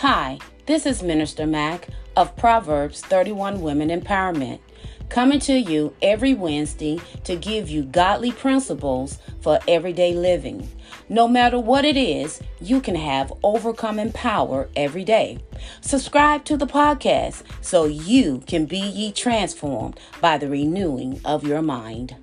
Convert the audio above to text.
Hi, this is Minister Mack of Proverbs 31 Women Empowerment, coming to you every Wednesday to give you godly principles for everyday living. No matter what it is, you can have overcoming power every day. Subscribe to the podcast so you can be ye transformed by the renewing of your mind.